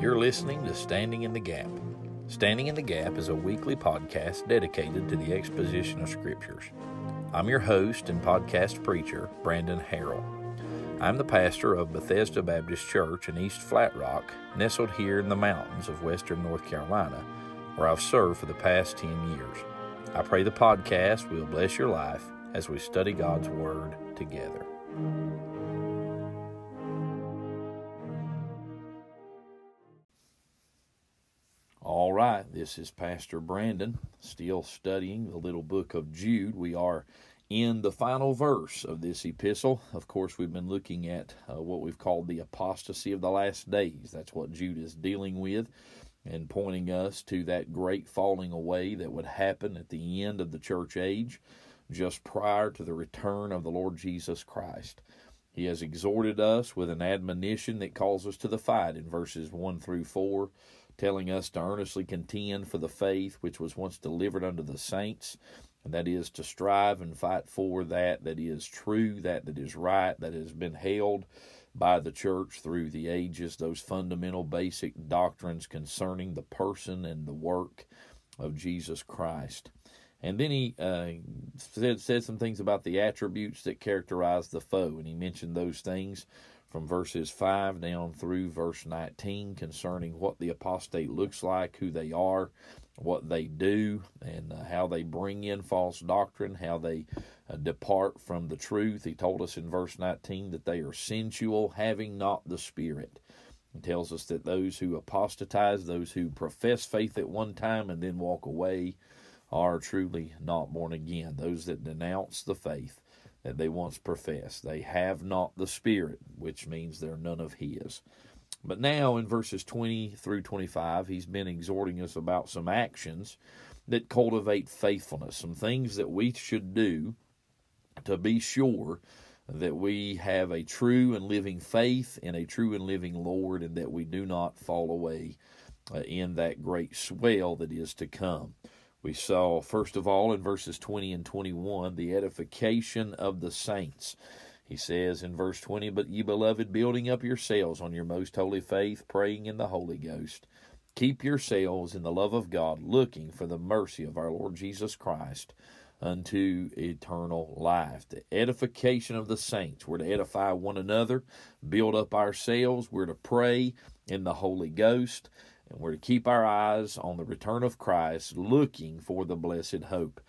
You're listening to Standing in the Gap. Standing in the Gap is a weekly podcast dedicated to the exposition of Scriptures. I'm your host and podcast preacher, Brandon Harrell. I'm the pastor of Bethesda Baptist Church in East Flat Rock, nestled here in the mountains of western North Carolina, where I've served for the past 10 years. I pray the podcast will bless your life as we study God's Word together. Right, this is Pastor Brandon, still studying the little book of Jude. We are in the final verse of this epistle. Of course, we've been looking at uh, what we've called the apostasy of the last days. That's what Jude is dealing with and pointing us to that great falling away that would happen at the end of the church age, just prior to the return of the Lord Jesus Christ. He has exhorted us with an admonition that calls us to the fight in verses 1 through 4 telling us to earnestly contend for the faith which was once delivered unto the saints, and that is to strive and fight for that that is true, that that is right, that has been held by the church through the ages, those fundamental basic doctrines concerning the person and the work of Jesus Christ. And then he uh, said, said some things about the attributes that characterize the foe, and he mentioned those things from verses 5 down through verse 19 concerning what the apostate looks like, who they are, what they do, and uh, how they bring in false doctrine, how they uh, depart from the truth. He told us in verse 19 that they are sensual, having not the Spirit. He tells us that those who apostatize, those who profess faith at one time and then walk away, are truly not born again. Those that denounce the faith that they once professed. They have not the Spirit, which means they're none of His. But now in verses 20 through 25, he's been exhorting us about some actions that cultivate faithfulness, some things that we should do to be sure that we have a true and living faith in a true and living Lord and that we do not fall away uh, in that great swell that is to come. We saw, first of all, in verses 20 and 21, the edification of the saints. He says in verse 20, But ye beloved, building up yourselves on your most holy faith, praying in the Holy Ghost, keep yourselves in the love of God, looking for the mercy of our Lord Jesus Christ unto eternal life. The edification of the saints. We're to edify one another, build up ourselves. We're to pray in the Holy Ghost. And we're to keep our eyes on the return of Christ, looking for the blessed hope.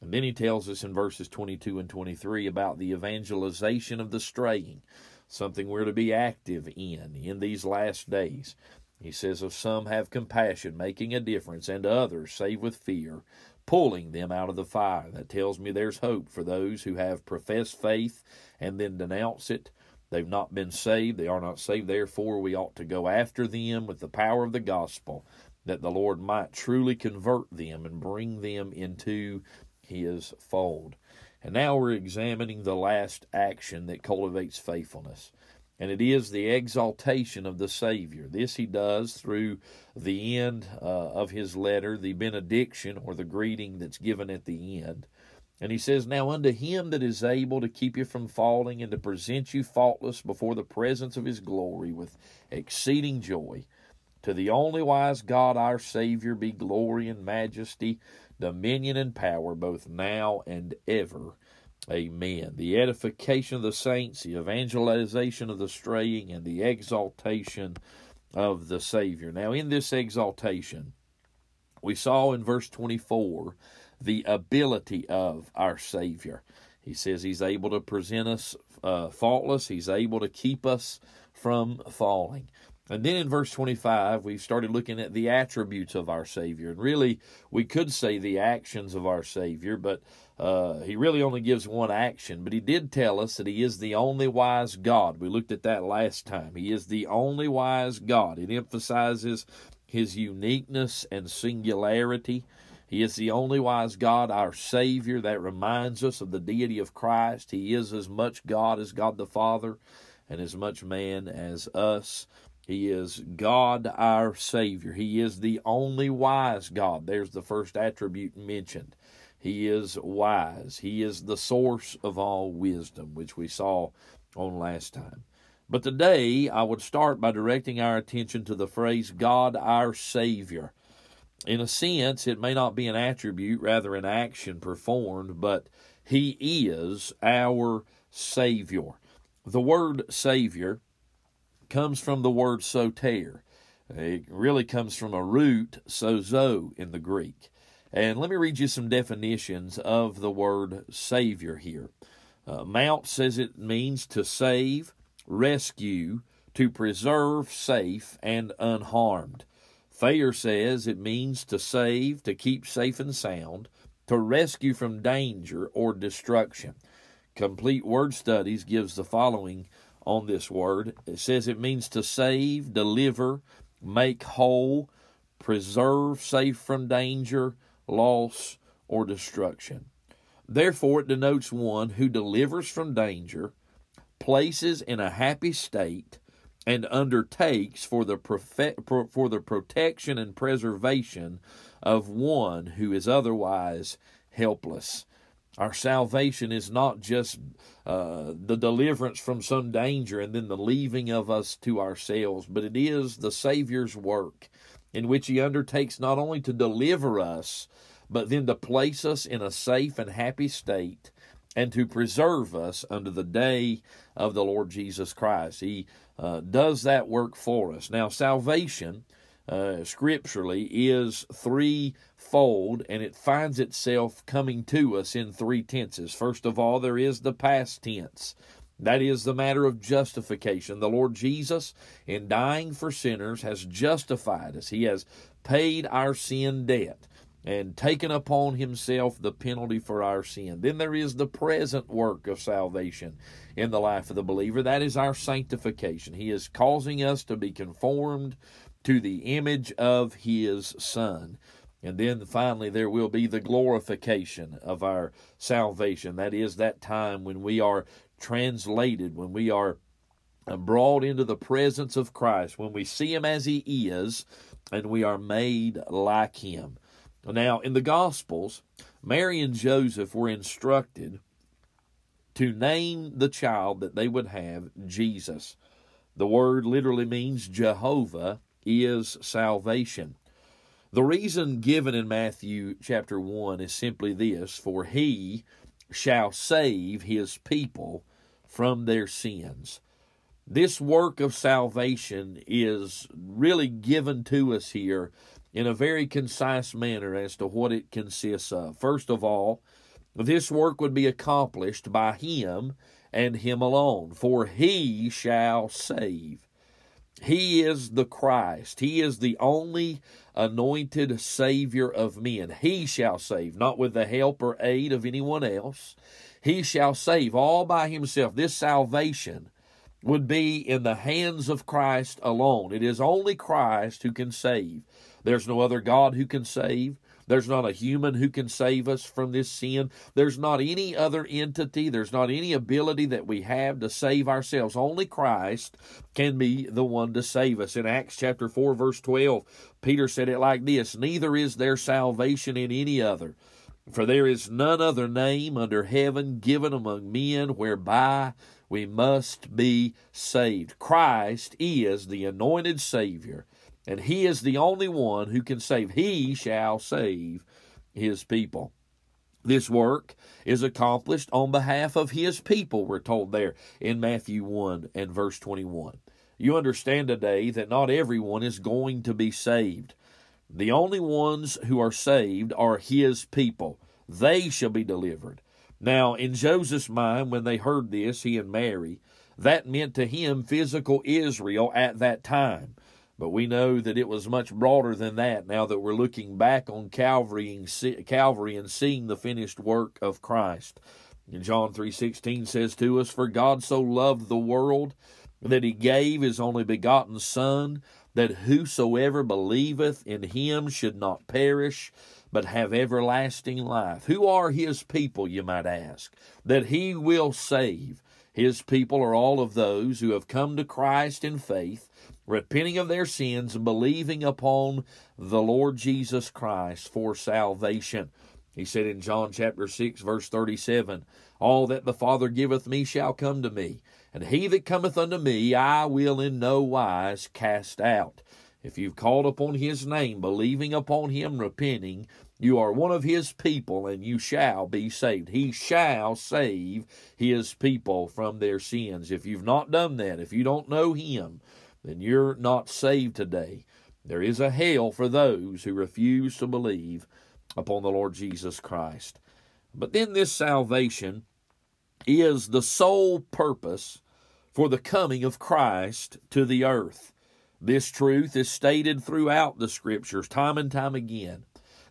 And then he tells us in verses 22 and 23 about the evangelization of the straying, something we're to be active in in these last days. He says, Of some have compassion, making a difference, and others save with fear, pulling them out of the fire. That tells me there's hope for those who have professed faith and then denounce it They've not been saved. They are not saved. Therefore, we ought to go after them with the power of the gospel, that the Lord might truly convert them and bring them into his fold. And now we're examining the last action that cultivates faithfulness. And it is the exaltation of the Savior. This he does through the end uh, of his letter, the benediction or the greeting that's given at the end. And he says, Now unto him that is able to keep you from falling and to present you faultless before the presence of his glory with exceeding joy, to the only wise God our Savior be glory and majesty, dominion and power, both now and ever. Amen. The edification of the saints, the evangelization of the straying, and the exaltation of the Savior. Now, in this exaltation, we saw in verse 24 the ability of our Savior. He says He's able to present us uh, faultless, He's able to keep us from falling. And then in verse 25, we've started looking at the attributes of our Savior. And really, we could say the actions of our Savior, but uh, he really only gives one action. But he did tell us that he is the only wise God. We looked at that last time. He is the only wise God. It emphasizes his uniqueness and singularity. He is the only wise God, our Savior, that reminds us of the deity of Christ. He is as much God as God the Father and as much man as us. He is God our Savior. He is the only wise God. There's the first attribute mentioned. He is wise. He is the source of all wisdom, which we saw on last time. But today I would start by directing our attention to the phrase God our Savior. In a sense, it may not be an attribute, rather an action performed, but He is our Savior. The word Savior comes from the word soter. It really comes from a root, sozo, in the Greek. And let me read you some definitions of the word Savior here. Uh, Mounce says it means to save, rescue, to preserve safe and unharmed. Thayer says it means to save, to keep safe and sound, to rescue from danger or destruction. Complete Word Studies gives the following on this word. It says it means to save, deliver, make whole, preserve safe from danger, loss, or destruction. Therefore, it denotes one who delivers from danger, places in a happy state, and undertakes for the, for the protection and preservation of one who is otherwise helpless. Our salvation is not just uh, the deliverance from some danger and then the leaving of us to ourselves, but it is the Savior's work in which He undertakes not only to deliver us, but then to place us in a safe and happy state and to preserve us unto the day of the Lord Jesus Christ. He uh, does that work for us. Now, salvation, uh, scripturally, is threefold, and it finds itself coming to us in three tenses. First of all, there is the past tense. That is the matter of justification. The Lord Jesus, in dying for sinners, has justified us. He has paid our sin debt and taken upon himself the penalty for our sin. Then there is the present work of salvation in the life of the believer. That is our sanctification. He is causing us to be conformed to the image of his Son. And then finally, there will be the glorification of our salvation. That is that time when we are translated, when we are brought into the presence of Christ, when we see him as he is, and we are made like him. Now, in the Gospels, Mary and Joseph were instructed to name the child that they would have Jesus. The word literally means Jehovah is salvation. The reason given in Matthew chapter 1 is simply this For he shall save his people from their sins. This work of salvation is really given to us here in a very concise manner as to what it consists of. First of all, this work would be accomplished by Him and Him alone, for He shall save. He is the Christ. He is the only anointed Savior of men. He shall save, not with the help or aid of anyone else. He shall save all by Himself. This salvation would be in the hands of Christ alone. It is only Christ who can save. There's no other God who can save. There's not a human who can save us from this sin. There's not any other entity. There's not any ability that we have to save ourselves. Only Christ can be the one to save us. In Acts chapter 4, verse 12, Peter said it like this Neither is there salvation in any other. For there is none other name under heaven given among men whereby we must be saved. Christ is the anointed Savior and he is the only one who can save. He shall save his people. This work is accomplished on behalf of his people, we're told there in Matthew 1 and verse 21. You understand today that not everyone is going to be saved. The only ones who are saved are his people. They shall be delivered. Now, in Joseph's mind, when they heard this, he and Mary, that meant to him physical Israel at that time. But we know that it was much broader than that now that we're looking back on Calvary and, Calvary and seeing the finished work of Christ. And John 3:16 says to us, "For God so loved the world that he gave his only begotten son, that whosoever believeth in him should not perish, but have everlasting life." Who are his people, you might ask, that he will save? His people are all of those who have come to Christ in faith repenting of their sins and believing upon the Lord Jesus Christ for salvation. He said in John chapter 6, verse 37, All that the Father giveth me shall come to me, and he that cometh unto me I will in no wise cast out. If you've called upon his name, believing upon him, repenting, you are one of his people, and you shall be saved. He shall save his people from their sins. If you've not done that, if you don't know him, then you're not saved today. There is a hell for those who refuse to believe upon the Lord Jesus Christ. But then this salvation is the sole purpose for the coming of Christ to the earth. This truth is stated throughout the scriptures time and time again.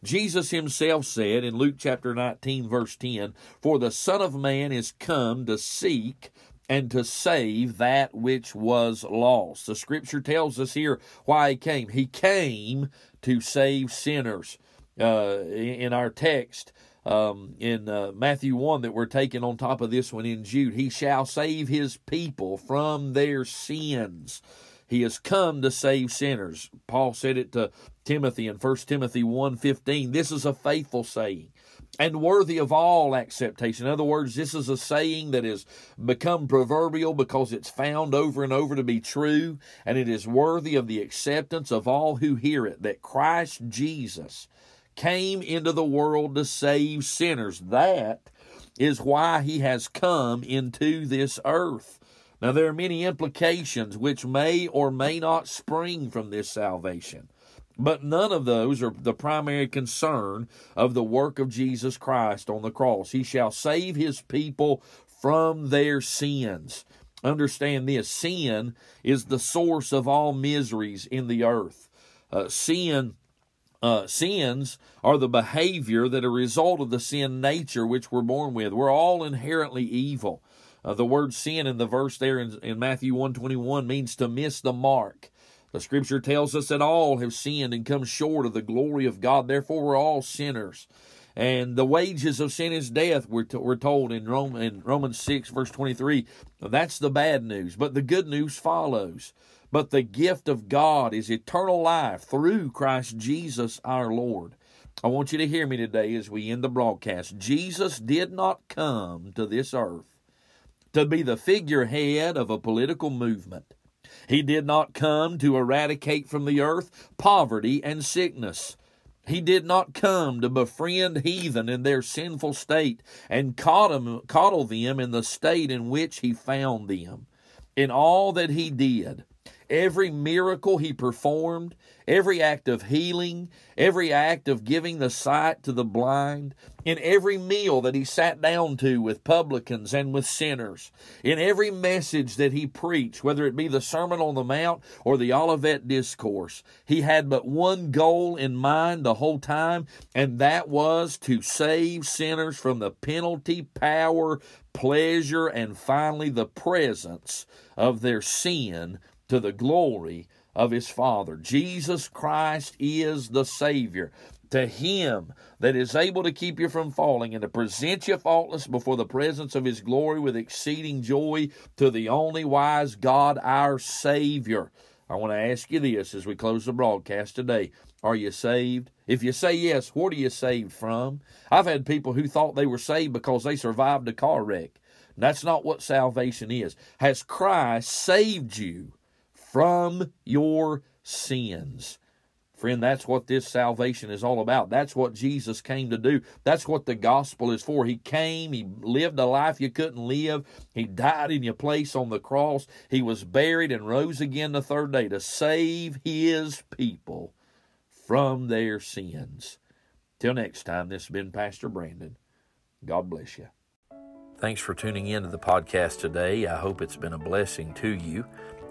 Jesus himself said in Luke chapter 19, verse 10, For the Son of Man is come to seek and to save that which was lost. The scripture tells us here why he came. He came to save sinners. Uh, in our text, um, in uh, Matthew 1 that we're taking on top of this one in Jude. He shall save his people from their sins. He has come to save sinners. Paul said it to Timothy in 1 Timothy 1:15. This is a faithful saying and worthy of all acceptation. In other words, this is a saying that has become proverbial because it's found over and over to be true, and it is worthy of the acceptance of all who hear it that Christ Jesus came into the world to save sinners. That is why he has come into this earth. Now, there are many implications which may or may not spring from this salvation, but none of those are the primary concern of the work of Jesus Christ on the cross. He shall save his people from their sins. Understand this sin is the source of all miseries in the earth. Uh, sin uh, sins are the behavior that are a result of the sin nature which we're born with. We're all inherently evil. Uh, the word sin in the verse there in, in Matthew 121 means to miss the mark. The scripture tells us that all have sinned and come short of the glory of God. Therefore, we're all sinners. And the wages of sin is death, we're, we're told in, Rome, in Romans 6, verse 23. That's the bad news. But the good news follows. But the gift of God is eternal life through Christ Jesus our Lord. I want you to hear me today as we end the broadcast. Jesus did not come to this earth to be the figurehead of a political movement. He did not come to eradicate from the earth poverty and sickness. He did not come to befriend heathen in their sinful state and coddle them in the state in which he found them. In all that he did, every miracle he performed, every act of healing, every act of giving the sight to the blind, in every meal that he sat down to with publicans and with sinners, in every message that he preached, whether it be the Sermon on the Mount or the Olivet Discourse, he had but one goal in mind the whole time, and that was to save sinners from the penalty, power, pleasure, and finally the presence of their sin to the glory of his Father. Jesus Christ is the Savior. To him that is able to keep you from falling and to present you faultless before the presence of his glory with exceeding joy, to the only wise God, our Savior. I want to ask you this as we close the broadcast today. Are you saved? If you say yes, what are you saved from? I've had people who thought they were saved because they survived a car wreck. That's not what salvation is. Has Christ saved you from your sins. Friend, that's what this salvation is all about. That's what Jesus came to do. That's what the gospel is for. He came, He lived a life you couldn't live. He died in your place on the cross. He was buried and rose again the third day to save His people from their sins. Till next time, this has been Pastor Brandon. God bless you. Thanks for tuning in to the podcast today. I hope it's been a blessing to you.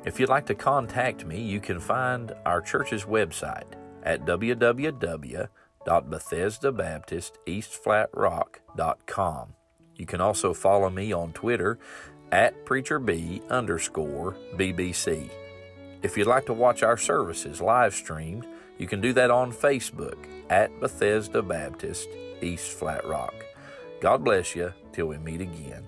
If you'd like to contact me, you can find our church's website at www.bethesdabaptisteastflatrock.com. You can also follow me on Twitter at preacherb underscore BBC. If you'd like to watch our services live streamed, you can do that on Facebook at Bethesda Baptist East Flat Rock. God bless you till we meet again.